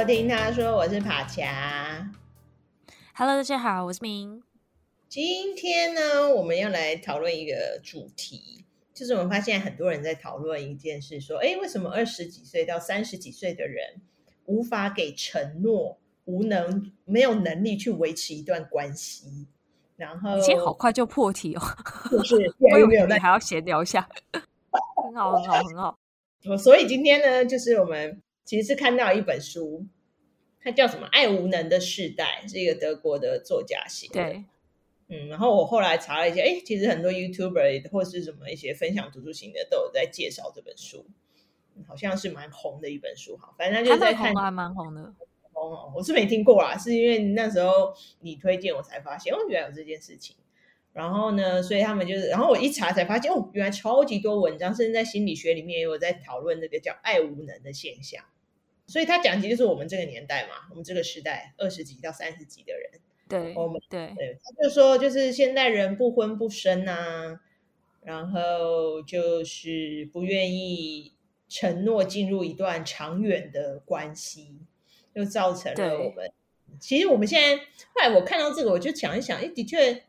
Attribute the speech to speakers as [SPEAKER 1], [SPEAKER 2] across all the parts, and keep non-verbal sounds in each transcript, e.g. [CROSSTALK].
[SPEAKER 1] 收听他说我是帕恰。
[SPEAKER 2] Hello，大家好，我是明。
[SPEAKER 1] 今天呢，我们要来讨论一个主题，就是我们发现很多人在讨论一件事，说，哎，为什么二十几岁到三十几岁的人无法给承诺，无能，没有能力去维持一段关系？然后，
[SPEAKER 2] 今天好快就破题哦，
[SPEAKER 1] 就是我有没有？
[SPEAKER 2] 你 [LAUGHS] 还要闲聊一下，很好，很好，很好。[LAUGHS]
[SPEAKER 1] 所以今天呢，就是我们其实是看到一本书，它叫什么《爱无能的世代》，是一个德国的作家写的。
[SPEAKER 2] 对，
[SPEAKER 1] 嗯，然后我后来查了一下，哎，其实很多 YouTuber 或是什么一些分享读书型的都有在介绍这本书，好像是蛮红的一本书。哈，反正就是在看，
[SPEAKER 2] 还蛮红的。
[SPEAKER 1] 哦，我是没听过啦，是因为那时候你推荐我才发现，哦，原来有这件事情。然后呢，所以他们就是，然后我一查才发现，哦，原来超级多文章，甚至在心理学里面也有在讨论这个叫爱无能的现象。所以他讲的就是我们这个年代嘛，我们这个时代二十几到三十几的人，
[SPEAKER 2] 对，
[SPEAKER 1] 我们
[SPEAKER 2] 对
[SPEAKER 1] 对，他就说就是现代人不婚不生啊，然后就是不愿意承诺进入一段长远的关系，就造成了我们。其实我们现在后来我看到这个，我就想一想，哎，的确。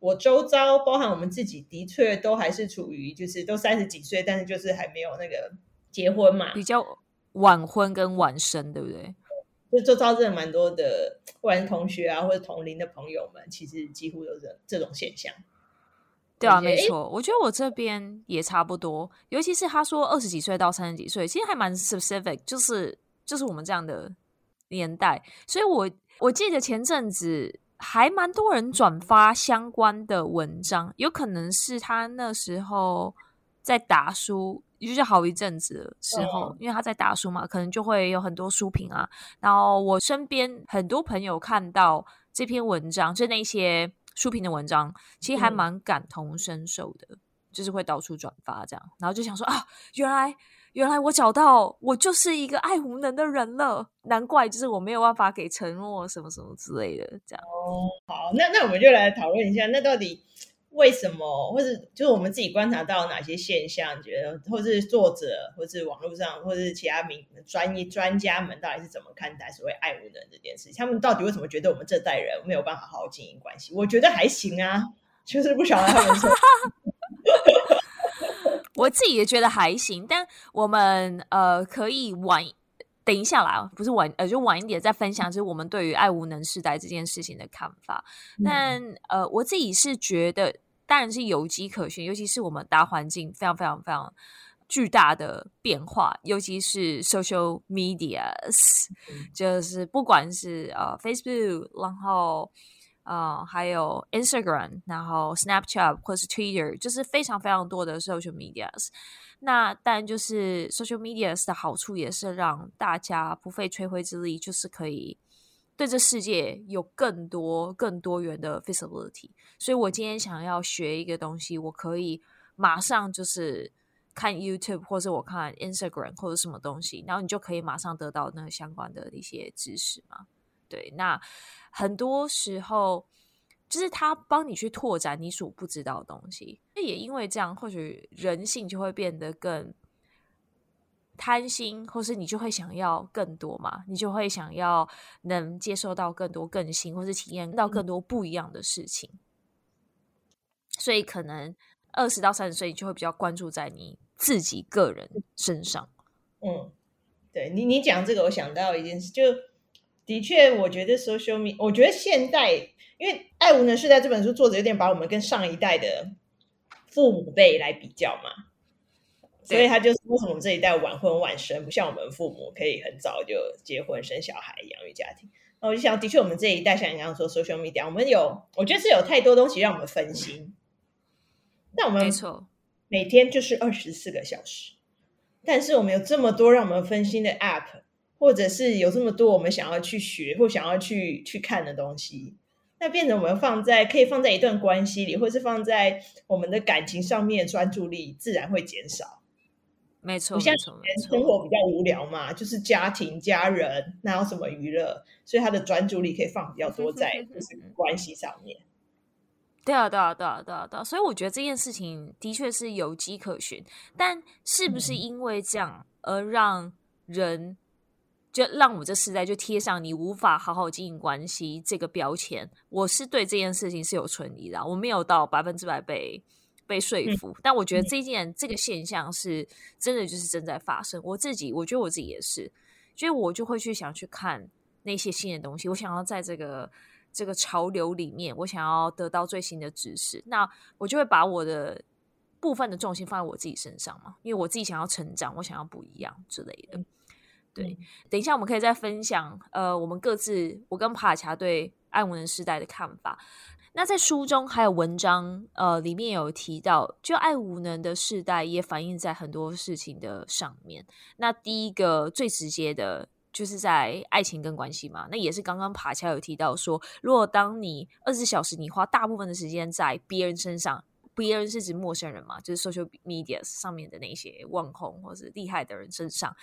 [SPEAKER 1] 我周遭，包含我们自己，的确都还是处于就是都三十几岁，但是就是还没有那个结婚嘛，
[SPEAKER 2] 比较晚婚跟晚生，对不对？
[SPEAKER 1] 就周遭真的蛮多的，不管是同学啊，或者同龄的朋友们，其实几乎都是这种现象。
[SPEAKER 2] 对啊，没错，我觉得我这边也差不多，尤其是他说二十几岁到三十几岁，其实还蛮 specific，就是就是我们这样的年代，所以我我记得前阵子。还蛮多人转发相关的文章，有可能是他那时候在打书，也就是好一阵子的时候，哦、因为他在打书嘛，可能就会有很多书评啊。然后我身边很多朋友看到这篇文章，就那些书评的文章，其实还蛮感同身受的，嗯、就是会到处转发这样，然后就想说啊，原来。原来我找到我就是一个爱无能的人了，难怪就是我没有办法给承诺什么什么之类的，这样。
[SPEAKER 1] 哦，好，那那我们就来讨论一下，那到底为什么，或是就是我们自己观察到哪些现象，觉得或是作者，或是网络上，或是其他名专业专家们到底是怎么看待所谓爱无能这件事情？他们到底为什么觉得我们这代人没有办法好好经营关系？我觉得还行啊，就是不晓得他们说。[LAUGHS]
[SPEAKER 2] 我自己也觉得还行，但我们呃可以晚等一下啦，不是晚呃就晚一点再分享，就是我们对于爱无能世代这件事情的看法。嗯、但呃我自己是觉得，当然是有机可循，尤其是我们大环境非常非常非常巨大的变化，尤其是 social medias，、嗯、就是不管是呃 Facebook，然后。啊、呃，还有 Instagram，然后 Snapchat 或是 Twitter，就是非常非常多的 social medias。那当然就是 social medias 的好处也是让大家不费吹灰之力，就是可以对这世界有更多更多元的 visibility。所以我今天想要学一个东西，我可以马上就是看 YouTube，或者我看 Instagram 或者什么东西，然后你就可以马上得到那个相关的一些知识嘛。对，那很多时候就是他帮你去拓展你所不知道的东西。那也因为这样，或许人性就会变得更贪心，或是你就会想要更多嘛，你就会想要能接受到更多、更新，或是体验到更多不一样的事情。嗯、所以，可能二十到三十岁，你就会比较关注在你自己个人身上。
[SPEAKER 1] 嗯，对你，你讲这个，我想到一件事，就。的确，我觉得 social media，我觉得现代，因为《爱无能世代》这本书作者有点把我们跟上一代的父母辈来比较嘛，所以他就是为什么我们这一代晚婚晚生，不像我们父母可以很早就结婚生小孩养育家庭。那我就想，的确我们这一代像你刚刚说 social media，我们有，我觉得是有太多东西让我们分心。那我们没错，每天就是二十四个小时，但是我们有这么多让我们分心的 app。或者是有这么多我们想要去学或想要去去看的东西，那变成我们放在可以放在一段关系里，或是放在我们的感情上面，专注力自然会减少。
[SPEAKER 2] 没错，
[SPEAKER 1] 我现在生活比较无聊嘛，就是家庭、家人，哪有什么娱乐？所以他的专注力可以放比较多在就是关系上面。
[SPEAKER 2] 对啊，对啊，对啊，对啊，对啊。所以我觉得这件事情的确是有迹可循，但是不是因为这样而让人？就让我们这时代就贴上你无法好好经营关系这个标签。我是对这件事情是有存疑的，我没有到百分之百被被说服，嗯、但我觉得这件、嗯、这个现象是真的，就是正在发生。我自己，我觉得我自己也是，所以我就会去想去看那些新的东西。我想要在这个这个潮流里面，我想要得到最新的知识，那我就会把我的部分的重心放在我自己身上嘛，因为我自己想要成长，我想要不一样之类的。对，等一下我们可以再分享。呃，我们各自我跟帕恰对爱无人时代的看法。那在书中还有文章，呃，里面有提到，就爱无能的世代也反映在很多事情的上面。那第一个最直接的，就是在爱情跟关系嘛。那也是刚刚爬起来有提到说，如果当你二十四小时你花大部分的时间在别人身上，别人是指陌生人嘛，就是 social media 上面的那些网红或是厉害的人身上。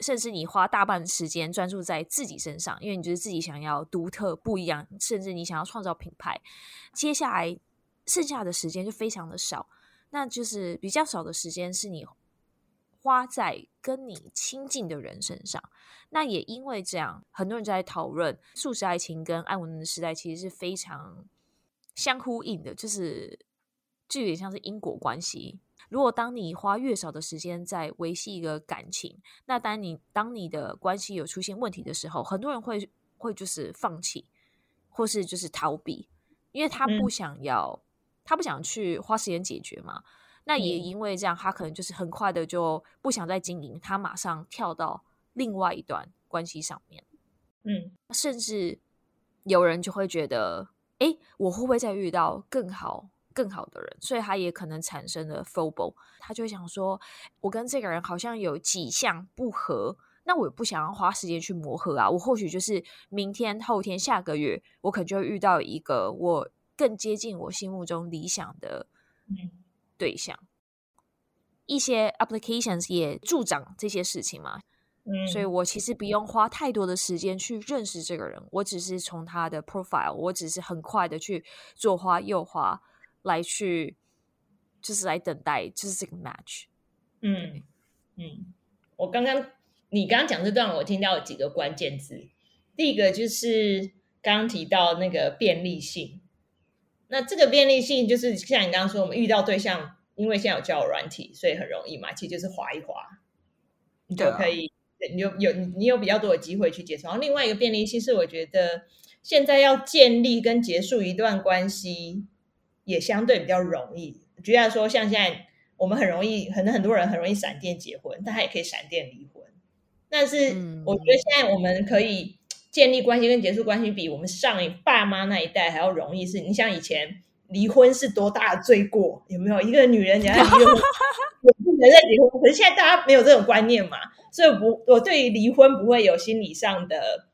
[SPEAKER 2] 甚至你花大半时间专注在自己身上，因为你觉得自己想要独特不一样，甚至你想要创造品牌。接下来剩下的时间就非常的少，那就是比较少的时间是你花在跟你亲近的人身上。那也因为这样，很多人在讨论速食爱情跟爱文的时代其实是非常相呼应的，就是就有点像是因果关系。如果当你花越少的时间在维系一个感情，那当你当你的关系有出现问题的时候，很多人会会就是放弃，或是就是逃避，因为他不想要，嗯、他不想去花时间解决嘛。那也因为这样，他可能就是很快的就不想再经营，他马上跳到另外一段关系上面。嗯，甚至有人就会觉得，哎，我会不会再遇到更好？更好的人，所以他也可能产生了 Fobo 他就会想说，我跟这个人好像有几项不合，那我也不想要花时间去磨合啊。我或许就是明天、后天、下个月，我可能就会遇到一个我更接近我心目中理想的对象。嗯、一些 applications 也助长这些事情嘛，嗯，所以我其实不用花太多的时间去认识这个人，我只是从他的 profile，我只是很快的去左滑右滑。来去，就是来等待，就是这个 match。
[SPEAKER 1] 嗯嗯，我刚刚你刚刚讲这段，我听到有几个关键字。第一个就是刚刚提到那个便利性。那这个便利性就是像你刚刚说，我们遇到对象，因为现在有交友软体，所以很容易嘛，其实就是滑一滑，你就可以，你有有你有比较多的机会去接触。然后另外一个便利性是，我觉得现在要建立跟结束一段关系。也相对比较容易，举例来说，像现在我们很容易，可能很多人很容易闪电结婚，但他也可以闪电离婚。但是我觉得现在我们可以建立关系跟结束关系，比我们上一爸妈那一代还要容易。是你想以前离婚是多大的罪过？有没有一个女人你要离婚，[LAUGHS] 我不能再离婚？可是现在大家没有这种观念嘛，所以不，我对于离婚不会有心理上的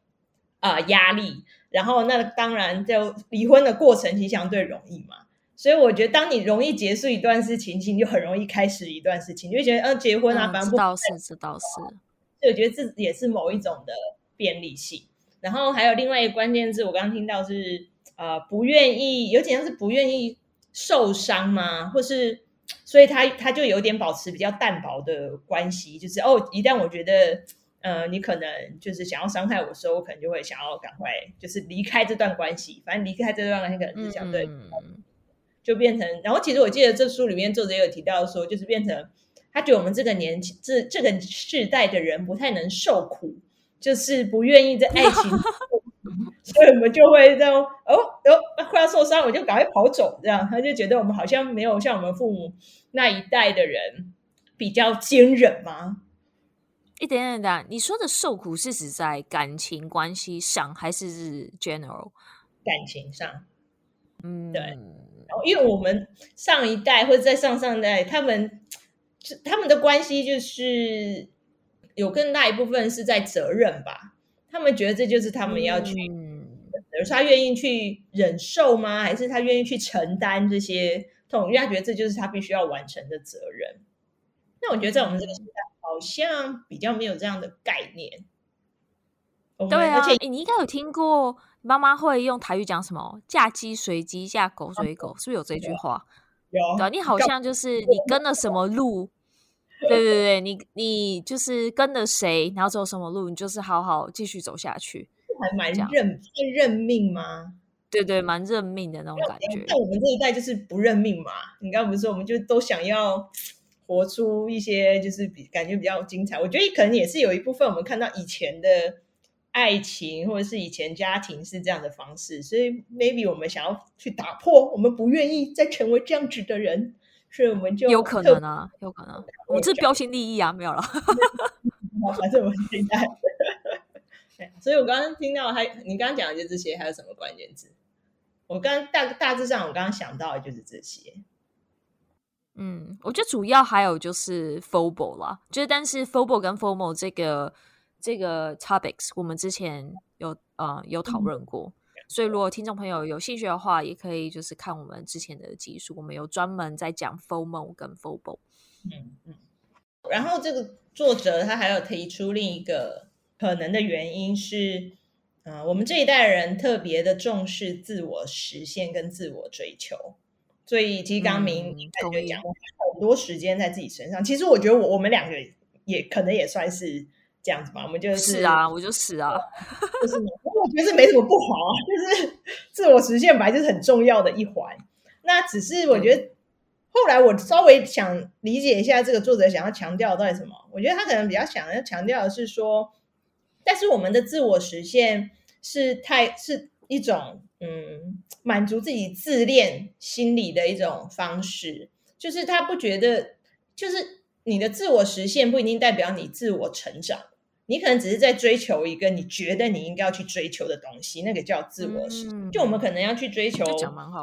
[SPEAKER 1] 啊、呃、压力。然后那当然，就离婚的过程其实相对容易嘛。所以我觉得，当你容易结束一段事情，你就很容易开始一段事情，你就会觉得，嗯，结婚啊，反正不。知道是，知道是。所以我觉得这也是某一种的便利性。然后还有另外一个关键字，我刚刚听到是，呃，不愿意，有点像是不愿意受伤吗？或是，所以他他就有点保持比较淡薄的关系，就是哦，一旦我觉得，呃，你可能就是想要伤害我的时候，我可能就会想要赶快就是离开这段关系。反正离开这段关系可能是相对。嗯就变成，然后其实我记得这书里面作者也有提到说，就是变成他觉得我们这个年纪这这个世代的人不太能受苦，就是不愿意在爱情，[LAUGHS] 所以我们就会这样哦哦，快要受伤，我就赶快跑走，这样他就觉得我们好像没有像我们父母那一代的人比较坚韧吗？
[SPEAKER 2] 一点点的，你说的受苦是指在感情关系上，还是是 general
[SPEAKER 1] 感情上？
[SPEAKER 2] 嗯，
[SPEAKER 1] 对。因为我们上一代或者在上上代，他们他们的关系就是有更大一部分是在责任吧。他们觉得这就是他们要去，嗯、比如说他愿意去忍受吗？还是他愿意去承担这些痛？因为他觉得这就是他必须要完成的责任。那我觉得在我们这个时代，好像比较没有这样的概念。
[SPEAKER 2] 对啊，而且你应该有听过。妈妈会用台语讲什么？嫁鸡随鸡，嫁狗随狗，是不是有这句话？
[SPEAKER 1] 有，
[SPEAKER 2] 对，你好像就是你跟了什么路，对对对，你你就是跟了谁，然后走什么路，你就是好好继续走下去，
[SPEAKER 1] 还蛮认认命吗？
[SPEAKER 2] 对对，蛮认命的那种感觉。
[SPEAKER 1] 但我们这一代就是不认命嘛。你刚刚不是说，我们就都想要活出一些，就是比感觉比较精彩。我觉得可能也是有一部分，我们看到以前的爱情或者是以前家庭是这样的方式，所以 maybe 我们想要去打破，我们不愿意再成为这样子的人，所以我们就
[SPEAKER 2] 有可能啊，有可能。我们这标新立异啊，没有了。[LAUGHS]
[SPEAKER 1] 反正我们这一代。所以我刚刚听到还，你刚刚讲的就这些，还有什么关键字？我刚刚大大致上，我刚刚想到的就是这些。
[SPEAKER 2] 嗯，我觉得主要还有就是 FOBO 啦，就是但是 FOBO 跟 FOMO 这个这个 topics 我们之前有呃有讨论过，嗯、所以如果听众朋友有兴趣的话，也可以就是看我们之前的集数，我们有专门在讲 FOMO 跟 FOBO。
[SPEAKER 1] 嗯嗯。然后这个作者他还有提出另一个可能的原因是。啊、呃，我们这一代人特别的重视自我实现跟自我追求，所以其实刚明你感觉讲很多时间在自己身上。嗯、其实我觉得我我们两个也可能也算是这样子吧。我们就是，
[SPEAKER 2] 是啊，我就是啊，[LAUGHS]
[SPEAKER 1] 就是我觉得这没什么不好啊，[LAUGHS] 就是自我实现本来就是很重要的一环。那只是我觉得后来我稍微想理解一下这个作者想要强调的到底什么。我觉得他可能比较想要强调的是说。但是我们的自我实现是太是一种嗯满足自己自恋心理的一种方式，就是他不觉得，就是你的自我实现不一定代表你自我成长，你可能只是在追求一个你觉得你应该要去追求的东西，那个叫自我实现。就我们可能要去追求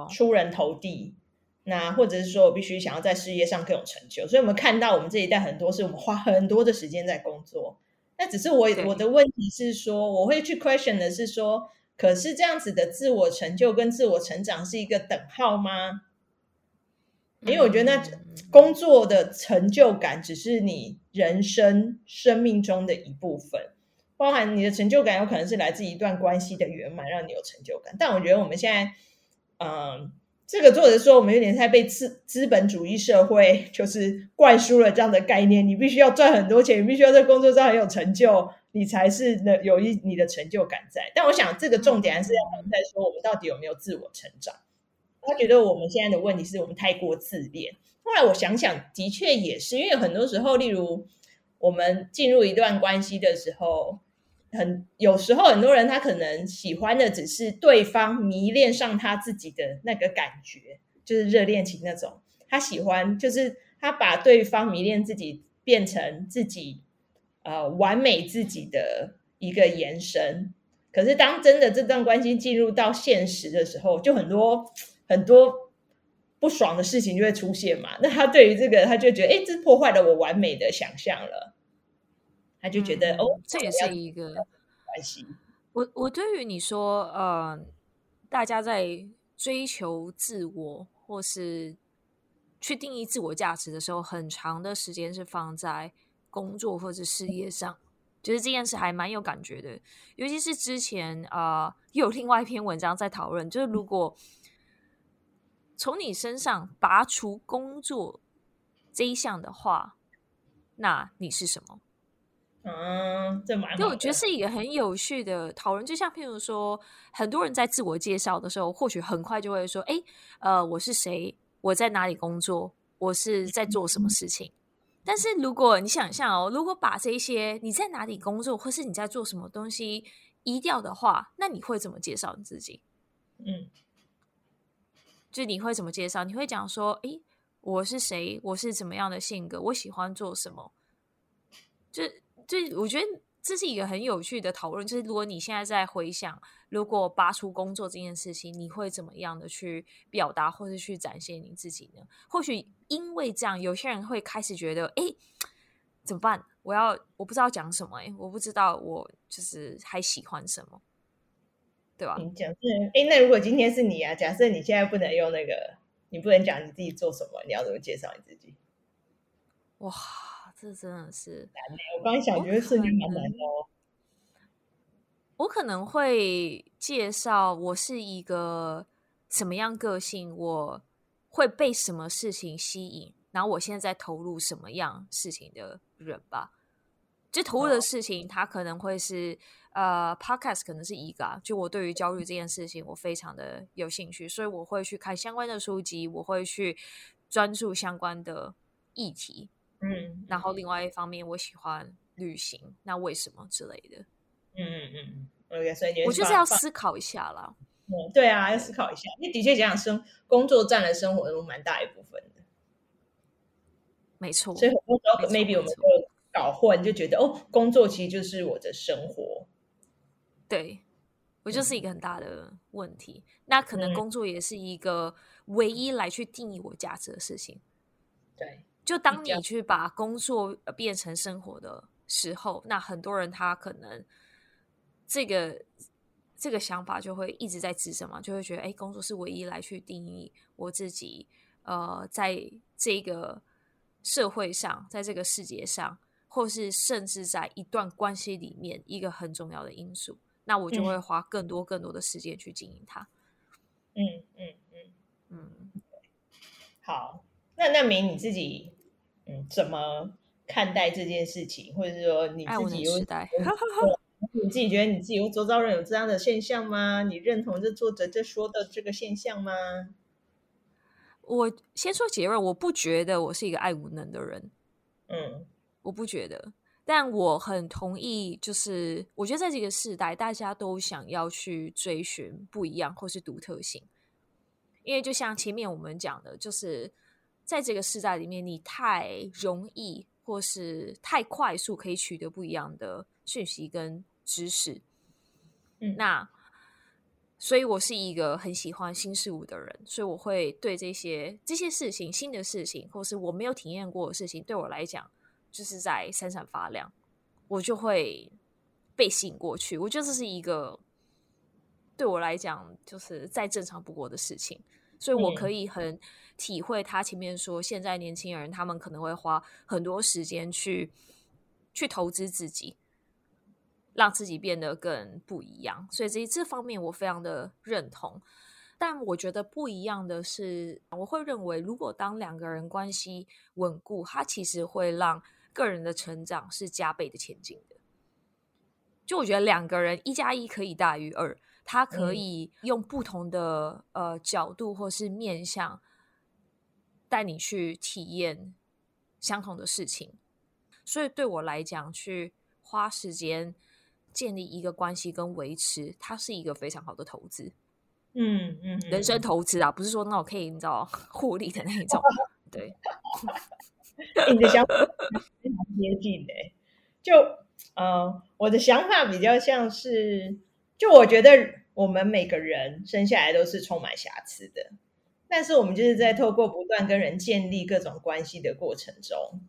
[SPEAKER 1] 出人头地，那或者是说我必须想要在事业上更有成就，所以我们看到我们这一代很多是我们花很多的时间在工作。那只是我我的问题是说，我会去 question 的是说，可是这样子的自我成就跟自我成长是一个等号吗？因为我觉得那工作的成就感只是你人生生命中的一部分，包含你的成就感有可能是来自一段关系的圆满，让你有成就感。但我觉得我们现在，嗯。这个作者说，我们有点太被资资本主义社会就是灌输了这样的概念，你必须要赚很多钱，你必须要在工作上很有成就，你才是能有一你的成就感在。但我想，这个重点还是要放在说，我们到底有没有自我成长？他觉得我们现在的问题是我们太过自恋。后来我想想，的确也是，因为很多时候，例如我们进入一段关系的时候。很有时候，很多人他可能喜欢的只是对方迷恋上他自己的那个感觉，就是热恋情那种。他喜欢就是他把对方迷恋自己变成自己呃完美自己的一个延伸。可是当真的这段关系进入到现实的时候，就很多很多不爽的事情就会出现嘛。那他对于这个，他就觉得哎，这破坏了我完美的想象了。他就觉得、嗯、哦，
[SPEAKER 2] 这也是一个关系。我我对于你说，呃，大家在追求自我或是去定义自我价值的时候，很长的时间是放在工作或者事业上，觉、就、得、是、这件事还蛮有感觉的。尤其是之前啊、呃，又有另外一篇文章在讨论，就是如果从你身上拔除工作这一项的话，那你是什么？
[SPEAKER 1] 嗯，这蛮……
[SPEAKER 2] 对，我觉得是一个很有趣的讨论。就像譬如说，很多人在自我介绍的时候，或许很快就会说：“哎，呃，我是谁？我在哪里工作？我是在做什么事情？”但是如果你想象哦，如果把这些你在哪里工作，或是你在做什么东西移掉的话，那你会怎么介绍你自己？
[SPEAKER 1] 嗯，
[SPEAKER 2] 就你会怎么介绍？你会讲说：“哎，我是谁？我是怎么样的性格？我喜欢做什么？”就。就我觉得这是一个很有趣的讨论，就是如果你现在在回想，如果拔出工作这件事情，你会怎么样的去表达，或者去展现你自己呢？或许因为这样，有些人会开始觉得，哎，怎么办？我要我不知道讲什么，哎，我不知道我就是还喜欢什么，对吧？
[SPEAKER 1] 你讲是，哎，那如果今天是你啊，假设你现在不能用那个，你不能讲你自己做什么，你要怎么介绍你自己？
[SPEAKER 2] 哇！这真的是
[SPEAKER 1] 难的。我刚刚想，觉得瞬间蛮难的哦。
[SPEAKER 2] 我可能会介绍我是一个什么样个性，我会被什么事情吸引，然后我现在在投入什么样事情的人吧。就投入的事情，它可能会是呃，podcast 可能是一个啊。就我对于焦虑这件事情，我非常的有兴趣，所以我会去看相关的书籍，我会去专注相关的议题。嗯，然后另外一方面，我喜欢旅行，那为什么之类的？
[SPEAKER 1] 嗯嗯嗯，OK，所以
[SPEAKER 2] 我就是要思考一下啦。
[SPEAKER 1] 嗯，对啊，要思考一下。因为的确讲讲生工作占了生活中蛮大一部分的，
[SPEAKER 2] 没错。
[SPEAKER 1] 所以很多时候 maybe 我们会搞混，就觉得哦，工作其实就是我的生活。
[SPEAKER 2] 对，我就是一个很大的问题。嗯、那可能工作也是一个唯一来去定义我价值的事情。
[SPEAKER 1] 对，
[SPEAKER 2] 就当你去把工作变成生活的时候，那很多人他可能这个这个想法就会一直在滋生嘛，就会觉得哎，工作是唯一来去定义我自己。呃，在这个社会上，在这个世界上。或是甚至在一段关系里面，一个很重要的因素，那我就会花更多更多的时间去经营它。
[SPEAKER 1] 嗯嗯嗯嗯。好，那那明你自己，嗯，怎么看待这件事情？或者是说你自己有，[LAUGHS] [LAUGHS] 你自己觉得你自己有周遭人有这样的现象吗？你认同这作者这说的这个现象吗？
[SPEAKER 2] 我先说结论，我不觉得我是一个爱无能的人。
[SPEAKER 1] 嗯。
[SPEAKER 2] 我不觉得，但我很同意。就是我觉得在这个时代，大家都想要去追寻不一样或是独特性，因为就像前面我们讲的，就是在这个时代里面，你太容易或是太快速可以取得不一样的讯息跟知识。
[SPEAKER 1] 嗯，
[SPEAKER 2] 那所以我是一个很喜欢新事物的人，所以我会对这些这些事情、新的事情，或是我没有体验过的事情，对我来讲。就是在闪闪发亮，我就会被吸引过去。我觉得这是一个对我来讲就是再正常不过的事情，所以我可以很体会他前面说，现在年轻人他们可能会花很多时间去去投资自己，让自己变得更不一样。所以这这方面我非常的认同。但我觉得不一样的是，我会认为如果当两个人关系稳固，他其实会让个人的成长是加倍的前进的，就我觉得两个人一加一可以大于二，他可以用不同的呃角度或是面向带你去体验相同的事情，所以对我来讲，去花时间建立一个关系跟维持，它是一个非常好的投资。
[SPEAKER 1] 嗯嗯，
[SPEAKER 2] 人生投资啊，不是说那种可以你知道 [LAUGHS] 获利的那一种，[LAUGHS] 对。
[SPEAKER 1] 你的想法非常接近的，就呃，我的想法比较像是，就我觉得我们每个人生下来都是充满瑕疵的，但是我们就是在透过不断跟人建立各种关系的过程中，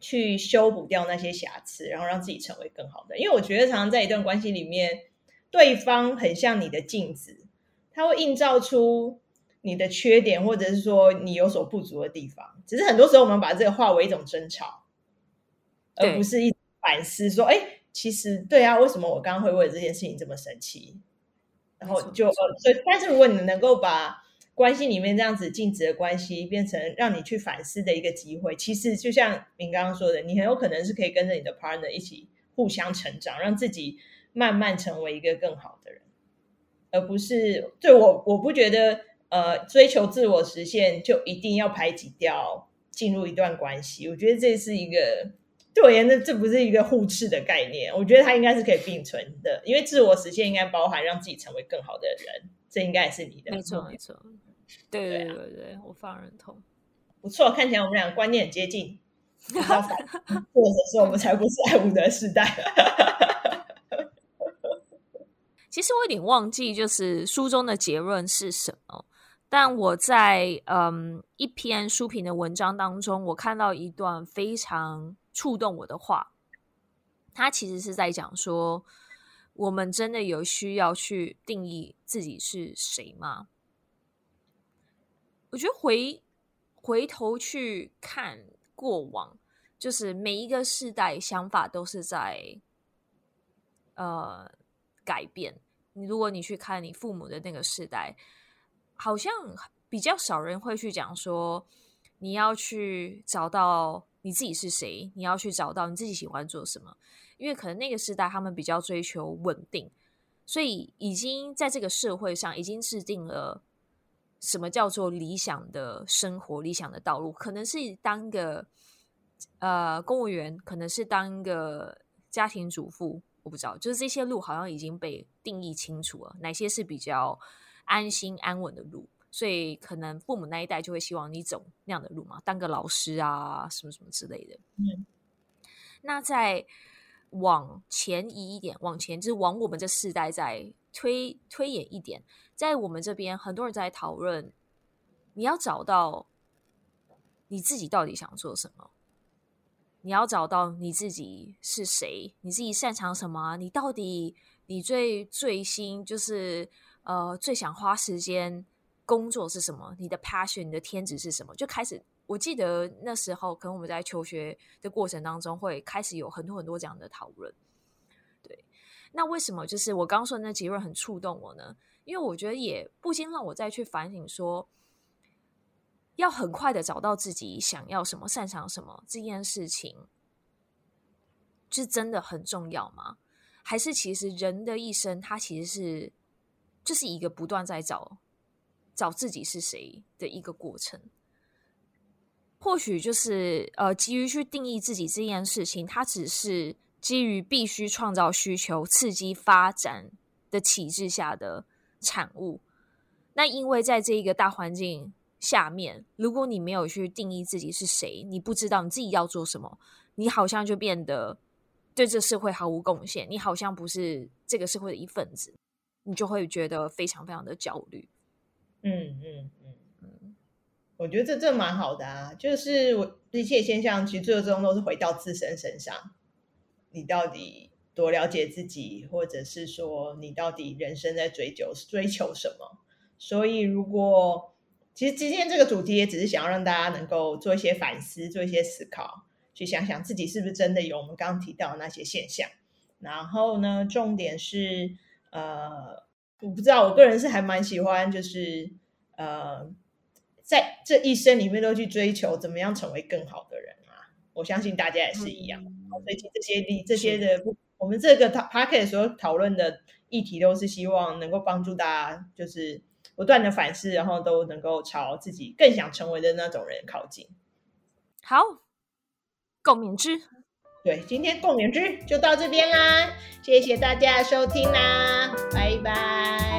[SPEAKER 1] 去修补掉那些瑕疵，然后让自己成为更好的。因为我觉得常常在一段关系里面，对方很像你的镜子，他会映照出。你的缺点，或者是说你有所不足的地方，只是很多时候我们把这个化为一种争吵，而不是一反思说，哎，其实对啊，为什么我刚刚会为这件事情这么生气？然后就呃，所以，但是如果你能够把关系里面这样子静止的关系变成让你去反思的一个机会，其实就像您刚刚说的，你很有可能是可以跟着你的 partner 一起互相成长，让自己慢慢成为一个更好的人，而不是对我，我不觉得。呃，追求自我实现就一定要排挤掉进入一段关系，我觉得这是一个对我而言，这这不是一个互斥的概念。我觉得它应该是可以并存的，因为自我实现应该包含让自己成为更好的人，这应该也是你的。
[SPEAKER 2] 没错，没错，对对对对，对啊、我非常认同。
[SPEAKER 1] 不错，看起来我们俩观念很接近。或者是我们才不是爱无德时代。[LAUGHS]
[SPEAKER 2] 其实我有点忘记，就是书中的结论是什么。但我在嗯一篇书评的文章当中，我看到一段非常触动我的话。他其实是在讲说，我们真的有需要去定义自己是谁吗？我觉得回回头去看过往，就是每一个世代想法都是在呃改变。你如果你去看你父母的那个世代。好像比较少人会去讲说，你要去找到你自己是谁，你要去找到你自己喜欢做什么。因为可能那个时代他们比较追求稳定，所以已经在这个社会上已经制定了什么叫做理想的生活、理想的道路，可能是当个呃公务员，可能是当个家庭主妇，我不知道，就是这些路好像已经被定义清楚了，哪些是比较安心安稳的路，所以可能父母那一代就会希望你走那样的路嘛，当个老师啊，什么什么之类的。嗯，那再。往前移一点，往前就是往我们这世代再推推演一点，在我们这边很多人在讨论，你要找到你自己到底想做什么，你要找到你自己是谁，你自己擅长什么，你到底你最最新就是呃最想花时间工作是什么，你的 passion，你的天职是什么，就开始。我记得那时候，可能我们在求学的过程当中，会开始有很多很多这样的讨论。对，那为什么就是我刚刚说的那结论很触动我呢？因为我觉得也不禁让我再去反省说，要很快的找到自己想要什么、擅长什么这件事情，是真的很重要吗？还是其实人的一生，它其实是就是一个不断在找找自己是谁的一个过程。或许就是呃，急于去定义自己这件事情，它只是基于必须创造需求、刺激发展的体制下的产物。那因为在这一个大环境下面，如果你没有去定义自己是谁，你不知道你自己要做什么，你好像就变得对这社会毫无贡献，你好像不是这个社会的一份子，你就会觉得非常非常的焦虑。
[SPEAKER 1] 嗯嗯嗯嗯。我觉得这这蛮好的啊，就是我一切现象其实最终都是回到自身身上，你到底多了解自己，或者是说你到底人生在追求追求什么？所以如果其实今天这个主题也只是想要让大家能够做一些反思，做一些思考，去想想自己是不是真的有我们刚刚提到的那些现象。然后呢，重点是呃，我不知道，我个人是还蛮喜欢，就是呃。在这一生里面都去追求怎么样成为更好的人啊！我相信大家也是一样。嗯、所以这些例这些的，我们这个 podcast 所讨论的议题，都是希望能够帮助大家，就是不断的反思，然后都能够朝自己更想成为的那种人靠近。
[SPEAKER 2] 好，共勉之。
[SPEAKER 1] 对，今天共勉之就到这边啦，谢谢大家收听啦，拜拜。